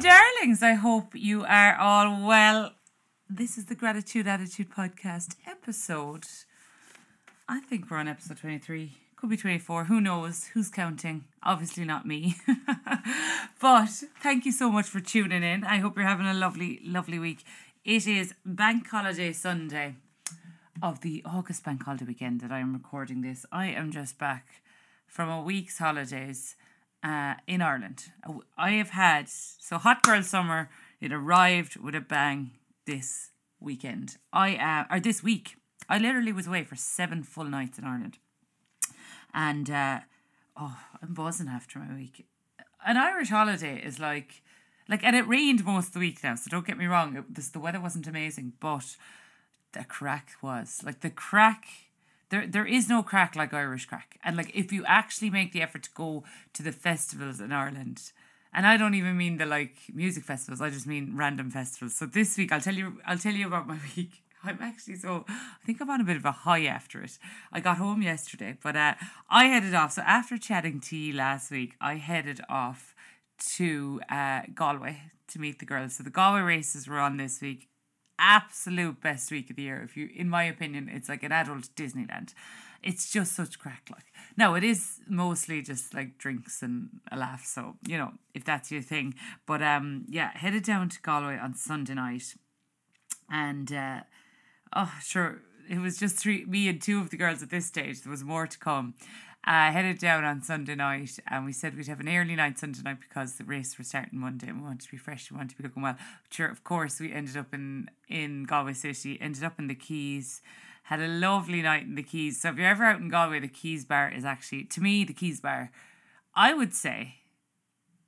darlings. I hope you are all well. This is the Gratitude Attitude Podcast episode. I think we're on episode 23. Could be 24. Who knows? Who's counting? Obviously not me. but thank you so much for tuning in. I hope you're having a lovely, lovely week. It is Bank Holiday Sunday of the August Bank Holiday weekend that I am recording this. I am just back from a week's holidays uh, in Ireland. I have had so hot girl summer. It arrived with a bang this weekend. I uh, or this week. I literally was away for seven full nights in Ireland, and uh, oh, I'm buzzing after my week. An Irish holiday is like, like, and it rained most of the week now. So don't get me wrong. It, this, the weather wasn't amazing, but the crack was like the crack there there is no crack like Irish crack. And like if you actually make the effort to go to the festivals in Ireland, and I don't even mean the like music festivals, I just mean random festivals. So this week I'll tell you I'll tell you about my week. I'm actually so I think I'm on a bit of a high after it. I got home yesterday, but uh, I headed off. So after chatting to you last week, I headed off to uh, Galway to meet the girls. So the Galway races were on this week absolute best week of the year. If you, in my opinion, it's like an adult Disneyland. It's just such crack. Like now, it is mostly just like drinks and a laugh. So you know, if that's your thing. But um, yeah, headed down to Galway on Sunday night, and uh, oh sure, it was just three, me and two of the girls at this stage. There was more to come. I uh, headed down on Sunday night and we said we'd have an early night Sunday night because the race was starting Monday and we wanted to be fresh, we wanted to be looking well. Sure, of course, we ended up in, in Galway City, ended up in the Quays, had a lovely night in the Quays. So if you're ever out in Galway, the Quays Bar is actually, to me, the Quays Bar, I would say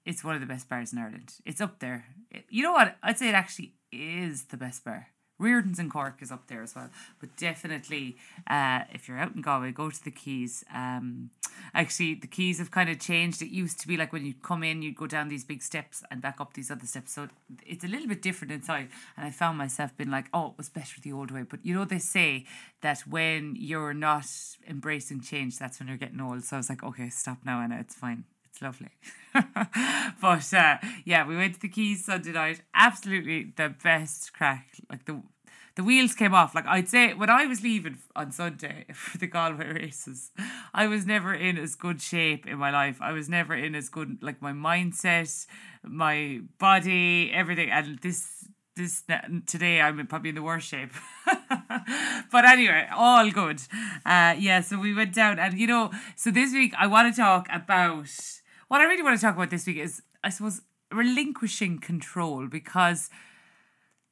it's one of the best bars in Ireland. It's up there. You know what? I'd say it actually is the best bar. Rearden's in Cork is up there as well. But definitely, uh, if you're out in Galway, go to the Quays. Um, actually, the Quays have kind of changed. It used to be like when you come in, you'd go down these big steps and back up these other steps. So it's a little bit different inside. And I found myself being like, oh, it was better the old way. But you know, they say that when you're not embracing change, that's when you're getting old. So I was like, okay, stop now, Anna. It's fine. It's lovely. but uh, yeah, we went to the Quays Sunday night. Absolutely the best crack. Like the the wheels came off. Like I'd say when I was leaving on Sunday for the Galway races, I was never in as good shape in my life. I was never in as good like my mindset, my body, everything. And this this today I'm probably in the worst shape. but anyway, all good. Uh yeah, so we went down and you know, so this week I want to talk about what I really want to talk about this week is I suppose relinquishing control because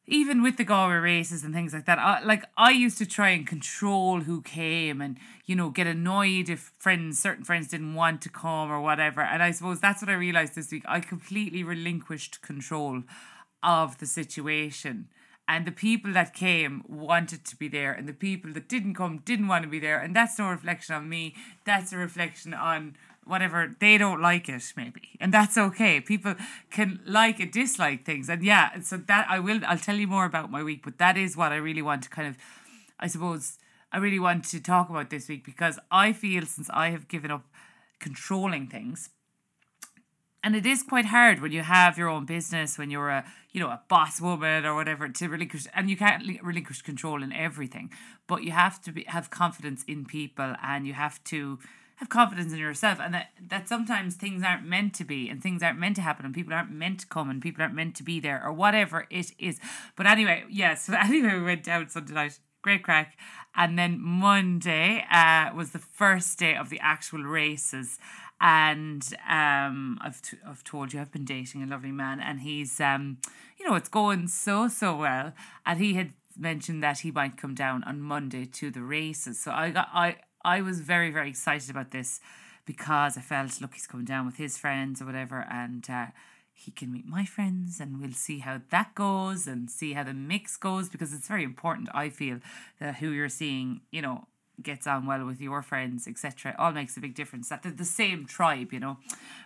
even with the Galway races and things like that, I, like I used to try and control who came and you know get annoyed if friends, certain friends didn't want to come or whatever. And I suppose that's what I realized this week. I completely relinquished control of the situation. And the people that came wanted to be there, and the people that didn't come didn't want to be there. And that's no reflection on me. That's a reflection on whatever they don't like it maybe. And that's okay. People can like and dislike things. And yeah so that i will i'll tell you more about my week but that is what i really want to kind of i suppose i really want to talk about this week because i feel since i have given up controlling things and it is quite hard when you have your own business when you're a you know a boss woman or whatever to relinquish and you can't relinquish control in everything but you have to be, have confidence in people and you have to have confidence in yourself and that, that sometimes things aren't meant to be and things aren't meant to happen and people aren't meant to come and people aren't meant to be there or whatever it is. But anyway, yes, yeah, so anyway, we went down Sunday night. Great crack. And then Monday uh, was the first day of the actual races. And um, I've, t- I've told you I've been dating a lovely man, and he's, um, you know, it's going so, so well. And he had mentioned that he might come down on Monday to the races. So I got I I was very, very excited about this because I felt, look, he's coming down with his friends or whatever, and uh, he can meet my friends, and we'll see how that goes and see how the mix goes because it's very important, I feel, that who you're seeing, you know, gets on well with your friends, etc. All makes a big difference. That they're the same tribe, you know.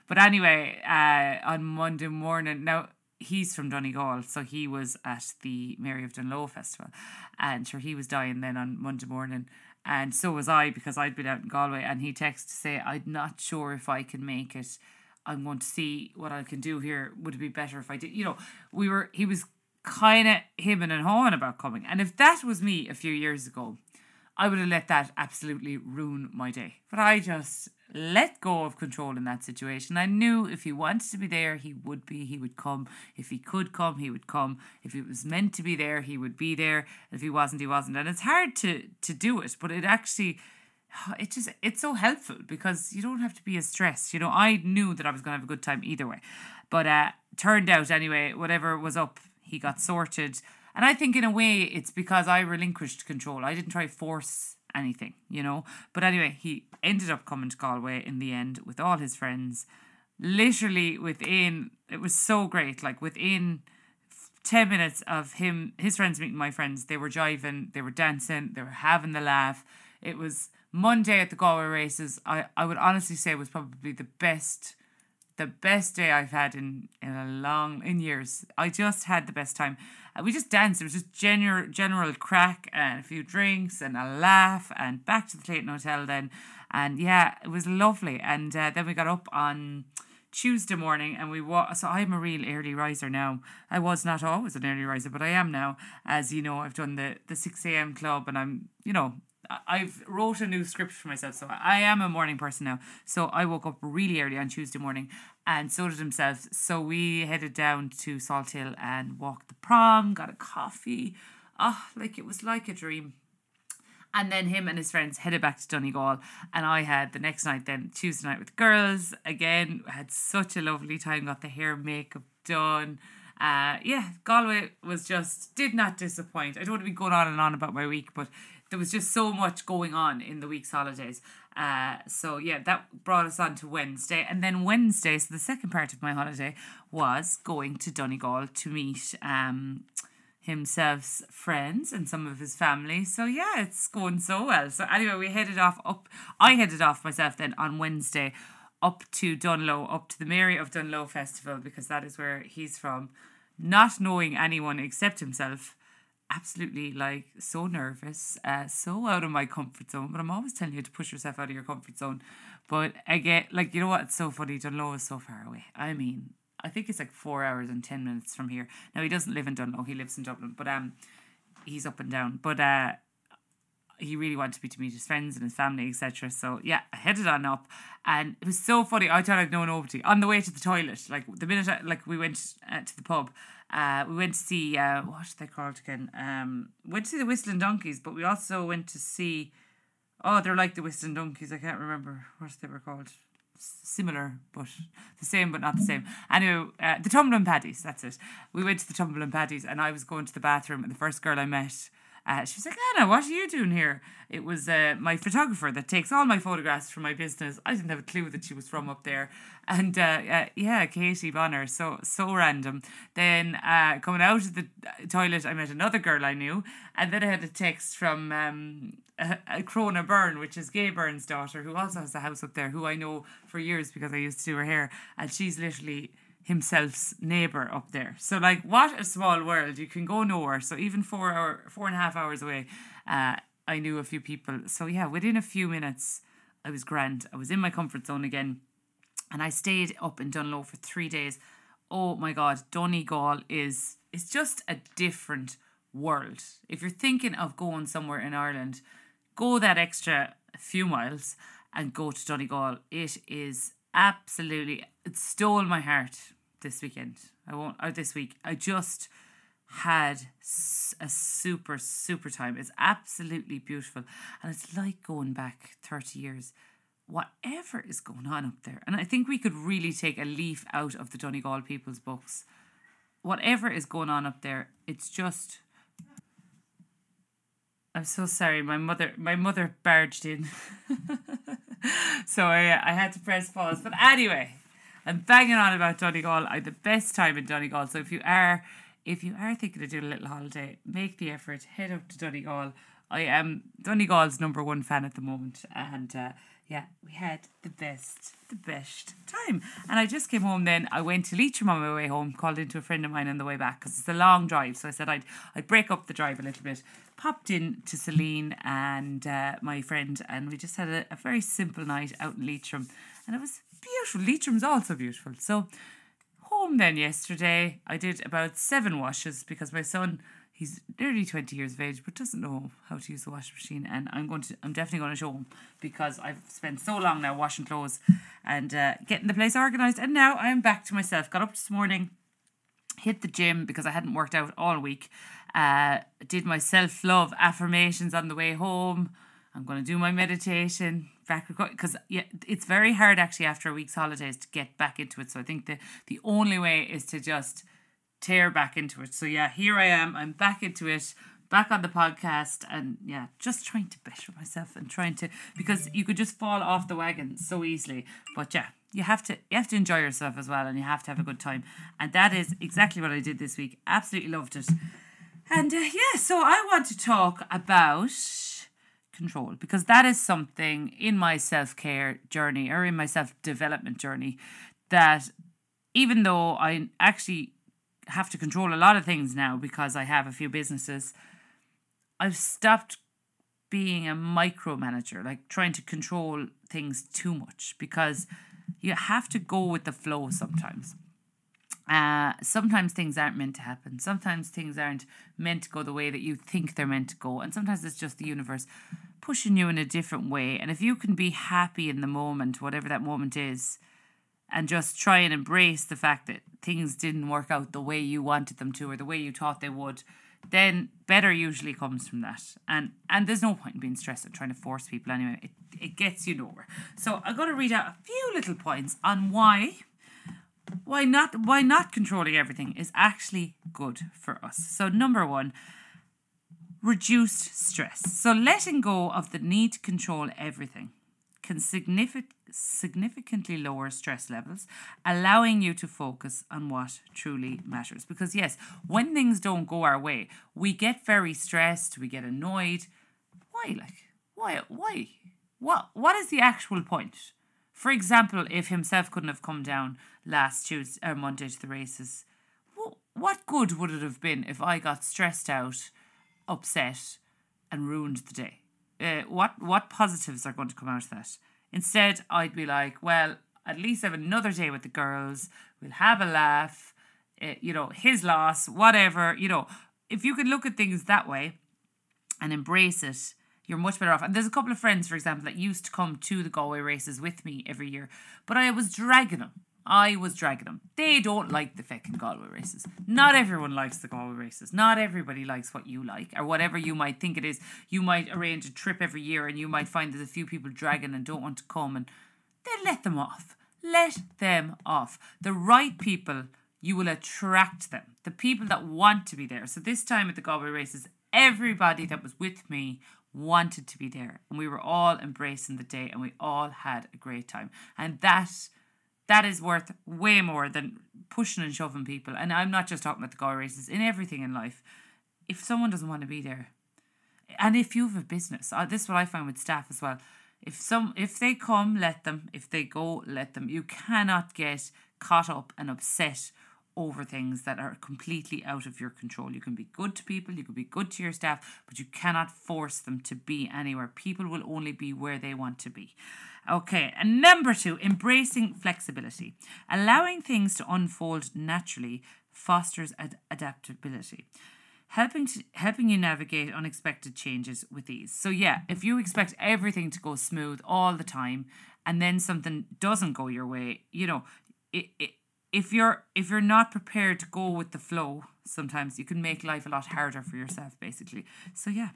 But anyway, uh, on Monday morning, now he's from Donegal, so he was at the Mary of Dungloe festival, and sure he was dying then on Monday morning, and so was I because I'd been out in Galway and he texted to say I'm not sure if I can make it I'm going to see what I can do here. Would it be better if I did? You know, we were. He was kind of him and hawing about coming, and if that was me a few years ago, I would have let that absolutely ruin my day. But I just let go of control in that situation. I knew if he wanted to be there, he would be, he would come. If he could come, he would come. If it was meant to be there, he would be there. If he wasn't, he wasn't. And it's hard to to do it, but it actually it just it's so helpful because you don't have to be as stressed. You know, I knew that I was gonna have a good time either way. But uh turned out anyway, whatever was up, he got sorted. And I think in a way it's because I relinquished control. I didn't try force anything, you know. But anyway, he ended up coming to Galway in the end with all his friends. Literally within, it was so great. Like within 10 minutes of him, his friends meeting my friends, they were jiving, they were dancing, they were having the laugh. It was Monday at the Galway races. I, I would honestly say was probably the best the best day I've had in in a long in years. I just had the best time. Uh, we just danced. It was just general general crack and a few drinks and a laugh and back to the Clayton Hotel then. And yeah, it was lovely. And uh, then we got up on Tuesday morning and we walk. So I'm a real early riser now. I was not always an early riser, but I am now. As you know, I've done the the six a.m. club, and I'm you know I've wrote a new script for myself, so I am a morning person now. So I woke up really early on Tuesday morning, and so did himself. So we headed down to Salthill and walked the prom, got a coffee. Oh, like it was like a dream. And then him and his friends headed back to Donegal, and I had the next night then Tuesday night with girls again. Had such a lovely time. Got the hair makeup done. Uh, yeah, Galway was just did not disappoint. I don't want to be going on and on about my week, but there was just so much going on in the week's holidays. Uh, so yeah, that brought us on to Wednesday, and then Wednesday, so the second part of my holiday was going to Donegal to meet um himself's friends and some of his family. So yeah, it's going so well. So anyway, we headed off up. I headed off myself then on Wednesday up to Dungloe, up to the Mary of Dungloe Festival because that is where he's from. Not knowing anyone except himself, absolutely like so nervous, uh, so out of my comfort zone. But I'm always telling you to push yourself out of your comfort zone. But again, like you know what? It's so funny. Dungloe is so far away. I mean, I think it's like four hours and ten minutes from here. Now he doesn't live in Dungloe. He lives in Dublin, but um, he's up and down. But uh, he really wanted me to meet his friends and his family, etc. So yeah, I headed on up, and it was so funny. I thought I'd known nobody on the way to the toilet. Like the minute, I, like we went uh, to the pub, uh, we went to see uh, what they called again? Um, went to see the Whistling Donkeys, but we also went to see. Oh, they're like the Whistling Donkeys. I can't remember what they were called. Similar, but the same, but not the same. Anyway, uh, the Tumbling Paddies. That's it. We went to the Tumbling Paddies, and I was going to the bathroom, and the first girl I met uh, she was like, Anna, what are you doing here? It was uh, my photographer that takes all my photographs for my business. I didn't have a clue that she was from up there. And uh, uh, yeah, Katie Bonner, so so random. Then uh, coming out of the toilet, I met another girl I knew. And then I had a text from um, a Crona Byrne, which is Gay Byrne's daughter, who also has a house up there, who I know for years because I used to do her hair. And she's literally himself's neighbor up there. So like what a small world. You can go nowhere. So even four hour four and a half hours away, uh, I knew a few people. So yeah, within a few minutes I was grand. I was in my comfort zone again. And I stayed up in Dungloe for three days. Oh my god, Donegal is it's just a different world. If you're thinking of going somewhere in Ireland, go that extra few miles and go to Donegal. It is absolutely it stole my heart this weekend. I won't or this week. I just had a super super time. It's absolutely beautiful and it's like going back 30 years. Whatever is going on up there. And I think we could really take a leaf out of the Donegal people's books. Whatever is going on up there, it's just I'm so sorry. My mother, my mother barged in, so I, I had to press pause. But anyway, I'm banging on about Donegal. I had the best time in Donegal. So if you are, if you are thinking of doing a little holiday, make the effort. Head up to Donegal. I am Donegal's number one fan at the moment, and uh, yeah, we had the best, the best time. And I just came home then. I went to Leitrim on my way home, called into a friend of mine on the way back because it's a long drive. So I said I'd, I'd break up the drive a little bit. Popped in to Celine and uh, my friend, and we just had a, a very simple night out in Leitrim. And it was beautiful. Leitrim's also beautiful. So home then yesterday, I did about seven washes because my son he's nearly 20 years of age but doesn't know how to use the washing machine and i'm going to i'm definitely going to show him because i've spent so long now washing clothes and uh, getting the place organized and now i'm back to myself got up this morning hit the gym because i hadn't worked out all week uh, did my self-love affirmations on the way home i'm going to do my meditation back because yeah it's very hard actually after a week's holidays to get back into it so i think the the only way is to just tear back into it. So yeah, here I am. I'm back into it, back on the podcast, and yeah, just trying to better myself and trying to because you could just fall off the wagon so easily. But yeah, you have to you have to enjoy yourself as well, and you have to have a good time, and that is exactly what I did this week. Absolutely loved it. And uh, yeah, so I want to talk about control because that is something in my self care journey or in my self development journey that even though I actually have to control a lot of things now because I have a few businesses. I've stopped being a micromanager, like trying to control things too much because you have to go with the flow sometimes. Uh, sometimes things aren't meant to happen. Sometimes things aren't meant to go the way that you think they're meant to go. And sometimes it's just the universe pushing you in a different way. And if you can be happy in the moment, whatever that moment is, and just try and embrace the fact that things didn't work out the way you wanted them to or the way you thought they would then better usually comes from that. And and there's no point in being stressed and trying to force people anyway. It, it gets you nowhere. So i'm going to read out a few little points on why why not why not controlling everything is actually good for us. So number one reduced stress so letting go of the need to control everything can significant, significantly lower stress levels, allowing you to focus on what truly matters. Because, yes, when things don't go our way, we get very stressed, we get annoyed. Why? Like, why? Why? What? What is the actual point? For example, if himself couldn't have come down last Tuesday or Monday to the races, what good would it have been if I got stressed out, upset, and ruined the day? uh, what what positives are going to come out of that? Instead, I'd be like, well, at least have another day with the girls. We'll have a laugh. Uh, you know, his loss, whatever. You know, if you could look at things that way and embrace it, you're much better off. And there's a couple of friends, for example, that used to come to the Galway races with me every year, but I was dragging them I was dragging them. They don't like the fucking Galway races. Not everyone likes the Galway races. Not everybody likes what you like or whatever you might think it is. You might arrange a trip every year and you might find there's a few people dragging and don't want to come and then let them off. Let them off. The right people, you will attract them. The people that want to be there. So this time at the Galway races, everybody that was with me wanted to be there and we were all embracing the day and we all had a great time. And that that is worth way more than pushing and shoving people. And I'm not just talking about the Galway races, in everything in life. If someone doesn't want to be there, and if you have a business, uh, this is what I find with staff as well. If some, if they come, let them. If they go, let them. You cannot get caught up and upset over things that are completely out of your control. You can be good to people, you can be good to your staff, but you cannot force them to be anywhere. People will only be where they want to be. Okay, and number two, embracing flexibility. Allowing things to unfold naturally fosters ad- adaptability. Helping to, helping you navigate unexpected changes with ease. So yeah, if you expect everything to go smooth all the time and then something doesn't go your way, you know, it, it if you're if you're not prepared to go with the flow, sometimes you can make life a lot harder for yourself basically. So yeah,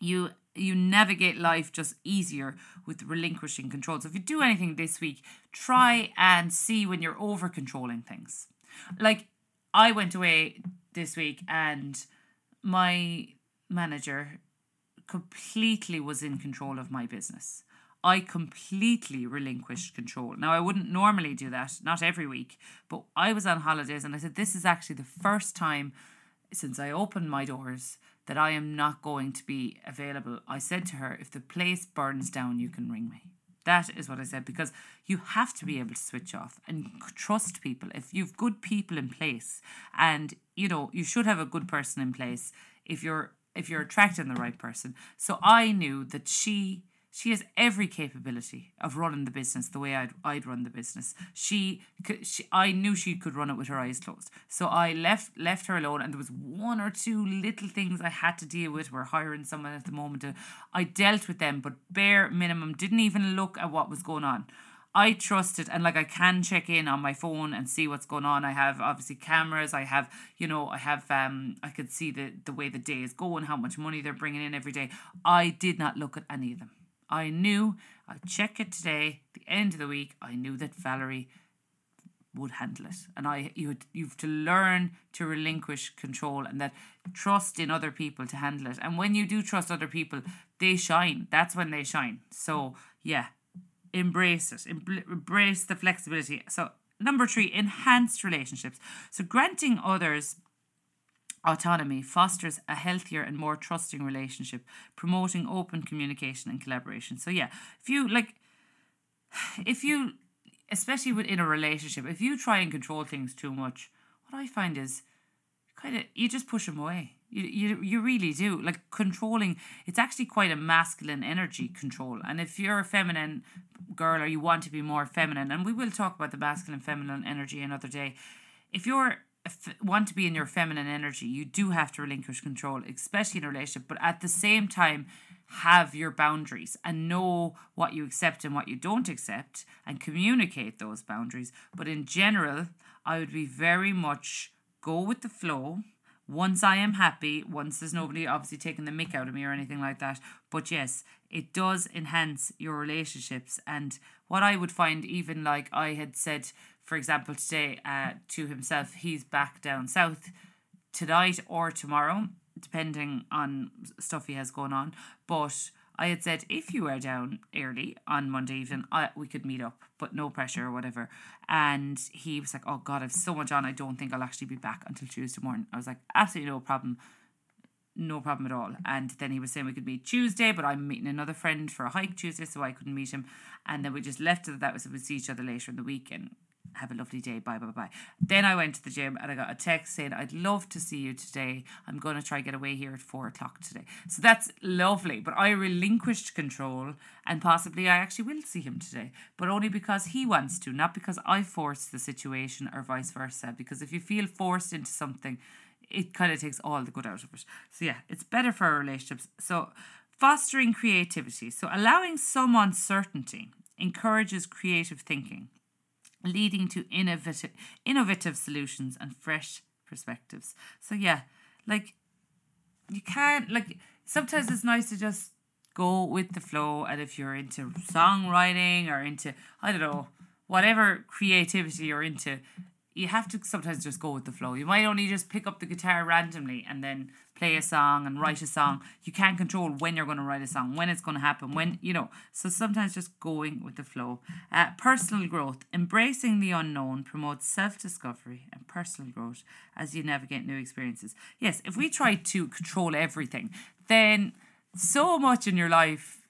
you you navigate life just easier with relinquishing control. So if you do anything this week, try and see when you're over controlling things. Like I went away this week and my manager completely was in control of my business. I completely relinquished control. Now, I wouldn't normally do that, not every week, but I was on holidays and I said, This is actually the first time since I opened my doors that I am not going to be available. I said to her, if the place burns down, you can ring me. That is what I said because you have to be able to switch off and trust people. If you've good people in place, and you know you should have a good person in place if you're if you're attracting the right person. So I knew that she she has every capability of running the business the way I'd, I'd run the business. She, she, I knew she could run it with her eyes closed. So I left left her alone, and there was one or two little things I had to deal with. We're hiring someone at the moment. To, I dealt with them, but bare minimum. Didn't even look at what was going on. I trusted and like I can check in on my phone and see what's going on. I have obviously cameras. I have you know I have um I could see the the way the day is going, how much money they're bringing in every day. I did not look at any of them. I knew I'd check it today, the end of the week. I knew that Valerie would handle it. And I you you've to learn to relinquish control and that trust in other people to handle it. And when you do trust other people, they shine. That's when they shine. So yeah, embrace it. Embrace the flexibility. So number three, enhanced relationships. So granting others Autonomy fosters a healthier and more trusting relationship, promoting open communication and collaboration. So, yeah, if you like, if you, especially within a relationship, if you try and control things too much, what I find is kind of you just push them away. You, you, you really do. Like controlling, it's actually quite a masculine energy control. And if you're a feminine girl or you want to be more feminine, and we will talk about the masculine feminine energy another day, if you're want to be in your feminine energy, you do have to relinquish control, especially in a relationship. But at the same time, have your boundaries and know what you accept and what you don't accept and communicate those boundaries. But in general, I would be very much go with the flow. Once I am happy, once there's nobody obviously taking the mick out of me or anything like that. But yes, it does enhance your relationships. And what I would find, even like I had said for example, today uh, to himself, he's back down south tonight or tomorrow, depending on stuff he has going on. But I had said if you were down early on Monday evening, I, we could meet up, but no pressure or whatever. And he was like, "Oh God, I've so much on. I don't think I'll actually be back until Tuesday morning." I was like, "Absolutely no problem." no problem at all. And then he was saying we could meet Tuesday, but I'm meeting another friend for a hike Tuesday, so I couldn't meet him. And then we just left it at that. We said we'd see each other later in the week. And have a lovely day. Bye, bye, bye. Then I went to the gym and I got a text saying, I'd love to see you today. I'm going to try get away here at four o'clock today. So that's lovely. But I relinquished control and possibly I actually will see him today, but only because he wants to, not because I forced the situation or vice versa. Because if you feel forced into something, it kind of takes all the good out of it. So yeah, it's better for our relationships. So fostering creativity. So allowing some uncertainty encourages creative thinking leading to innovative innovative solutions and fresh perspectives. So yeah, like you can't like sometimes it's nice to just go with the flow and if you're into songwriting or into I don't know, whatever creativity you're into, you have to sometimes just go with the flow. You might only just pick up the guitar randomly and then play a song and write a song. You can't control when you're going to write a song, when it's going to happen, when, you know. So sometimes just going with the flow. Uh, personal growth. Embracing the unknown promotes self discovery and personal growth as you navigate new experiences. Yes, if we try to control everything, then so much in your life,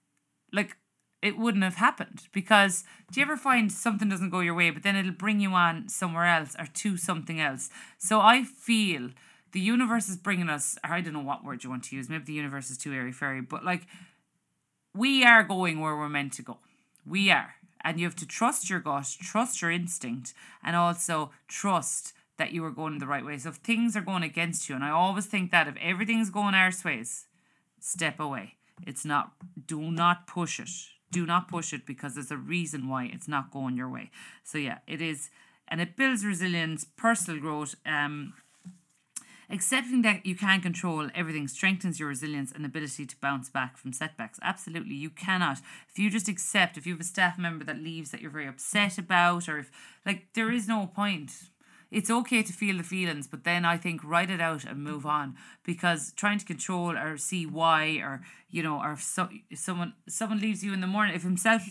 like it wouldn't have happened because do you ever find something doesn't go your way but then it'll bring you on somewhere else or to something else? So i feel the universe is bringing us i don't know what word you want to use maybe the universe is too airy fairy but like we are going where we're meant to go. We are. And you have to trust your gut trust your instinct and also trust that you are going the right way. So if things are going against you and i always think that if everything's going our ways step away. It's not do not push it do not push it because there's a reason why it's not going your way. So yeah, it is, and it builds resilience, personal growth. Um, accepting that you can't control everything strengthens your resilience and ability to bounce back from setbacks. Absolutely, you cannot. If you just accept, if you have a staff member that leaves that you're very upset about, or if like there is no point it's okay to feel the feelings, but then I think write it out and move on because trying to control or see why or you know or if, so, if someone someone leaves you in the morning if himself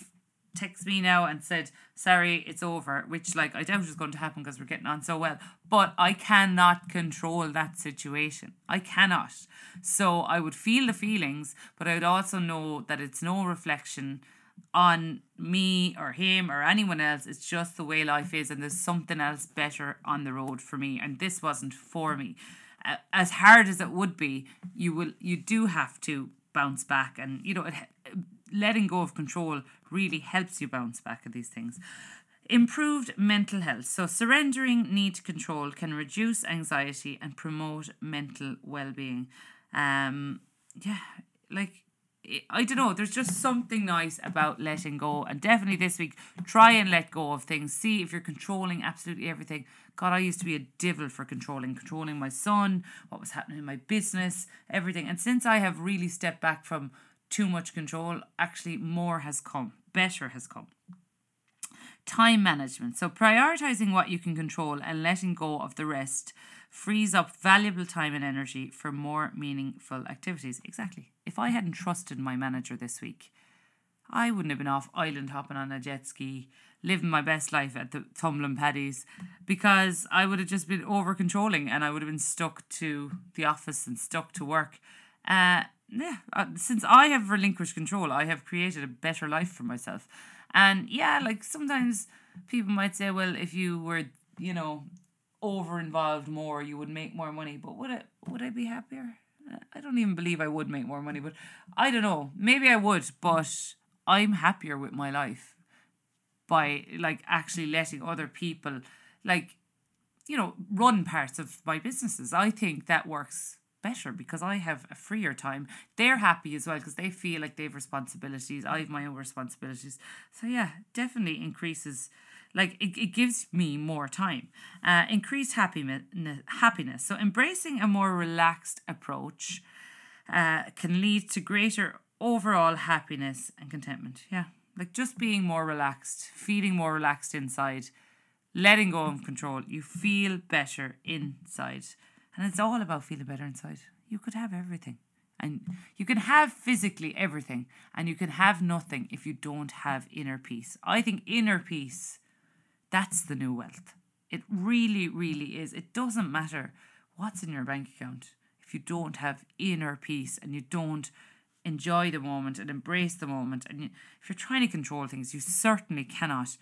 texts me now and said sorry it's over which like I doubt is going to happen because we're getting on so well but I cannot control that situation. I cannot. So I would feel the feelings but I would also know that it's no reflection on me or him or anyone else. It's just the way life is, and there's something else better on the road for me. And this wasn't for me. As hard as it would be, you will you do have to bounce back, and you know it, letting go of control really helps you bounce back at these things. Improved mental health. So, surrendering need to control can reduce anxiety and promote mental well being. Um, yeah, like I don't know, there's just something nice about letting go. And definitely this week, try and let go of things. See if you're controlling absolutely everything. God, I used to be a devil for controlling, controlling my son, what was happening in my business, everything. And since I have really stepped back from too much control, actually more has come, better has come. Time management. So prioritizing what you can control and letting go of the rest frees up valuable time and energy for more meaningful activities. Exactly. If I hadn't trusted my manager this week, I wouldn't have been off island hopping on a jet ski, living my best life at the Tumbling Paddies, because I would have just been over controlling and I would have been stuck to the office and stuck to work. Uh, yeah, uh, since I have relinquished control, I have created a better life for myself. And yeah, like sometimes people might say, well, if you were, you know, over involved more, you would make more money. But would I would I be happier? I don't even believe I would make more money, but I don't know. Maybe I would, but I'm happier with my life by like actually letting other people like you know run parts of my businesses. I think that works better because I have a freer time. They're happy as well because they feel like they have responsibilities. I have my own responsibilities. So yeah, definitely increases like it, it gives me more time. Uh, increased happiness happiness. So embracing a more relaxed approach uh, can lead to greater overall happiness and contentment. Yeah. Like just being more relaxed feeling more relaxed inside letting go of control you feel better inside. And it's all about feeling better inside. You could have everything. And you can have physically everything and you can have nothing if you don't have inner peace. I think inner peace that's the new wealth. It really, really is. It doesn't matter what's in your bank account if you don't have inner peace and you don't enjoy the moment and embrace the moment. And you, if you're trying to control things, you certainly cannot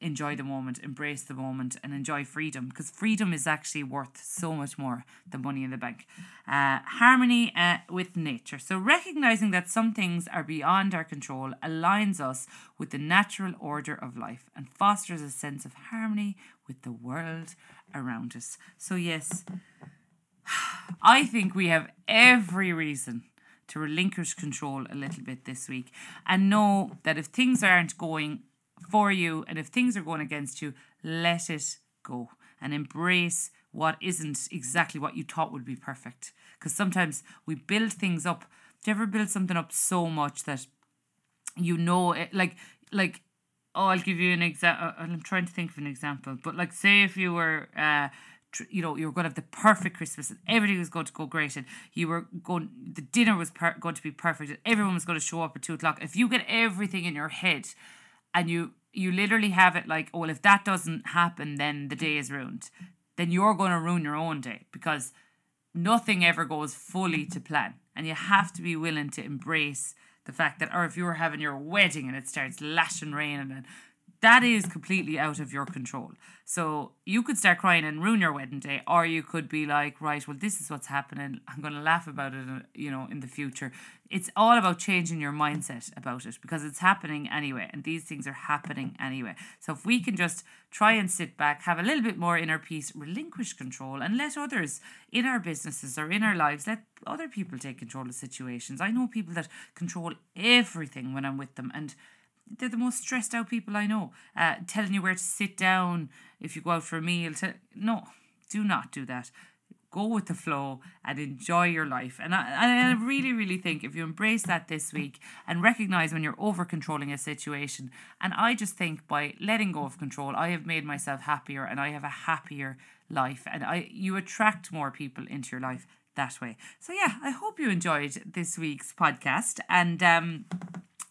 enjoy the moment, embrace the moment, and enjoy freedom because freedom is actually worth so much more than money in the bank. Uh, harmony uh, with nature. So, recognizing that some things are beyond our control aligns us with the natural order of life and fosters a sense of harmony with the world around us. So, yes, I think we have every reason to relinquish control a little bit this week and know that if things aren't going for you. And if things are going against you, let it go and embrace what isn't exactly what you thought would be perfect. Because sometimes we build things up. Do you ever build something up so much that you know it, like like oh I'll give you an example. Uh, I'm trying to think of an example, but like say if you were uh you know, you were going to have the perfect Christmas and everything was going to go great and you were going, the dinner was per- going to be perfect and everyone was going to show up at two o'clock. If you get everything in your head and you you literally have it like, oh, well, if that doesn't happen, then the day is ruined. Then you're going to ruin your own day because nothing ever goes fully to plan. And you have to be willing to embrace the fact that, or if you're having your wedding and it starts lashing rain and that is completely out of your control. So you could start crying and ruin your wedding day, or you could be like, right, well, this is what's happening. I'm going to laugh about it, uh, you know, in the future. It's all about changing your mindset about it because it's happening anyway, and these things are happening anyway. So if we can just try and sit back, have a little bit more inner peace, relinquish control, and let others in our businesses or in our lives, let other people take control of situations. I know people that control everything when I'm with them, and they're the most stressed out people I know. Uh, telling you where to sit down if you go out for a meal. To, no, do not do that. Go with the flow and enjoy your life. And I, I really, really think if you embrace that this week and recognize when you're over controlling a situation, and I just think by letting go of control, I have made myself happier and I have a happier life. And I you attract more people into your life that way. So yeah, I hope you enjoyed this week's podcast. And um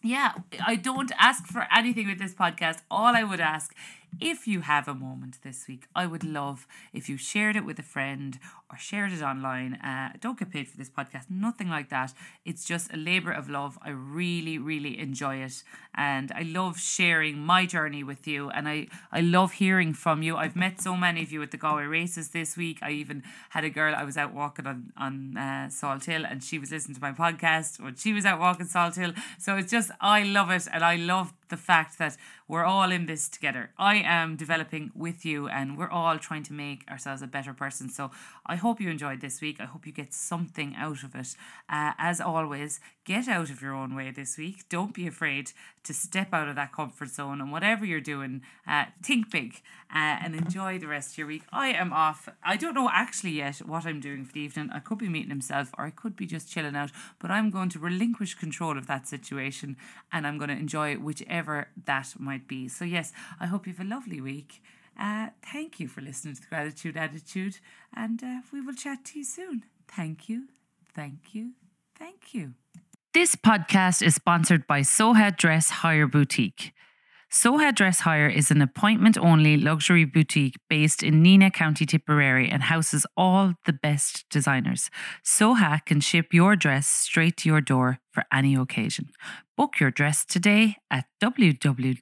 yeah, I don't ask for anything with this podcast. All I would ask if you have a moment this week, I would love if you shared it with a friend or shared it online. Uh, don't get paid for this podcast, nothing like that. It's just a labour of love. I really, really enjoy it. And I love sharing my journey with you. And I, I love hearing from you. I've met so many of you at the Galway races this week. I even had a girl, I was out walking on, on uh, Salthill and she was listening to my podcast when she was out walking Salthill. So it's just, I love it. And I love the fact that we're all in this together. I am developing with you and we're all trying to make ourselves a better person. So I hope you enjoyed this week. I hope you get something out of it. Uh, as always, get out of your own way this week. Don't be afraid to step out of that comfort zone and whatever you're doing, uh, think big uh, and enjoy the rest of your week. I am off. I don't know actually yet what I'm doing for the evening. I could be meeting himself or I could be just chilling out, but I'm going to relinquish control of that situation and I'm going to enjoy whichever that might be. So, yes, I hope you have a lovely week. Uh, thank you for listening to the Gratitude Attitude, and uh, we will chat to you soon. Thank you, thank you, thank you. This podcast is sponsored by Soha Dress Hire Boutique. Soha Dress Hire is an appointment only luxury boutique based in Nenagh, County Tipperary, and houses all the best designers. Soha can ship your dress straight to your door for any occasion. Book your dress today at www.soha.ie.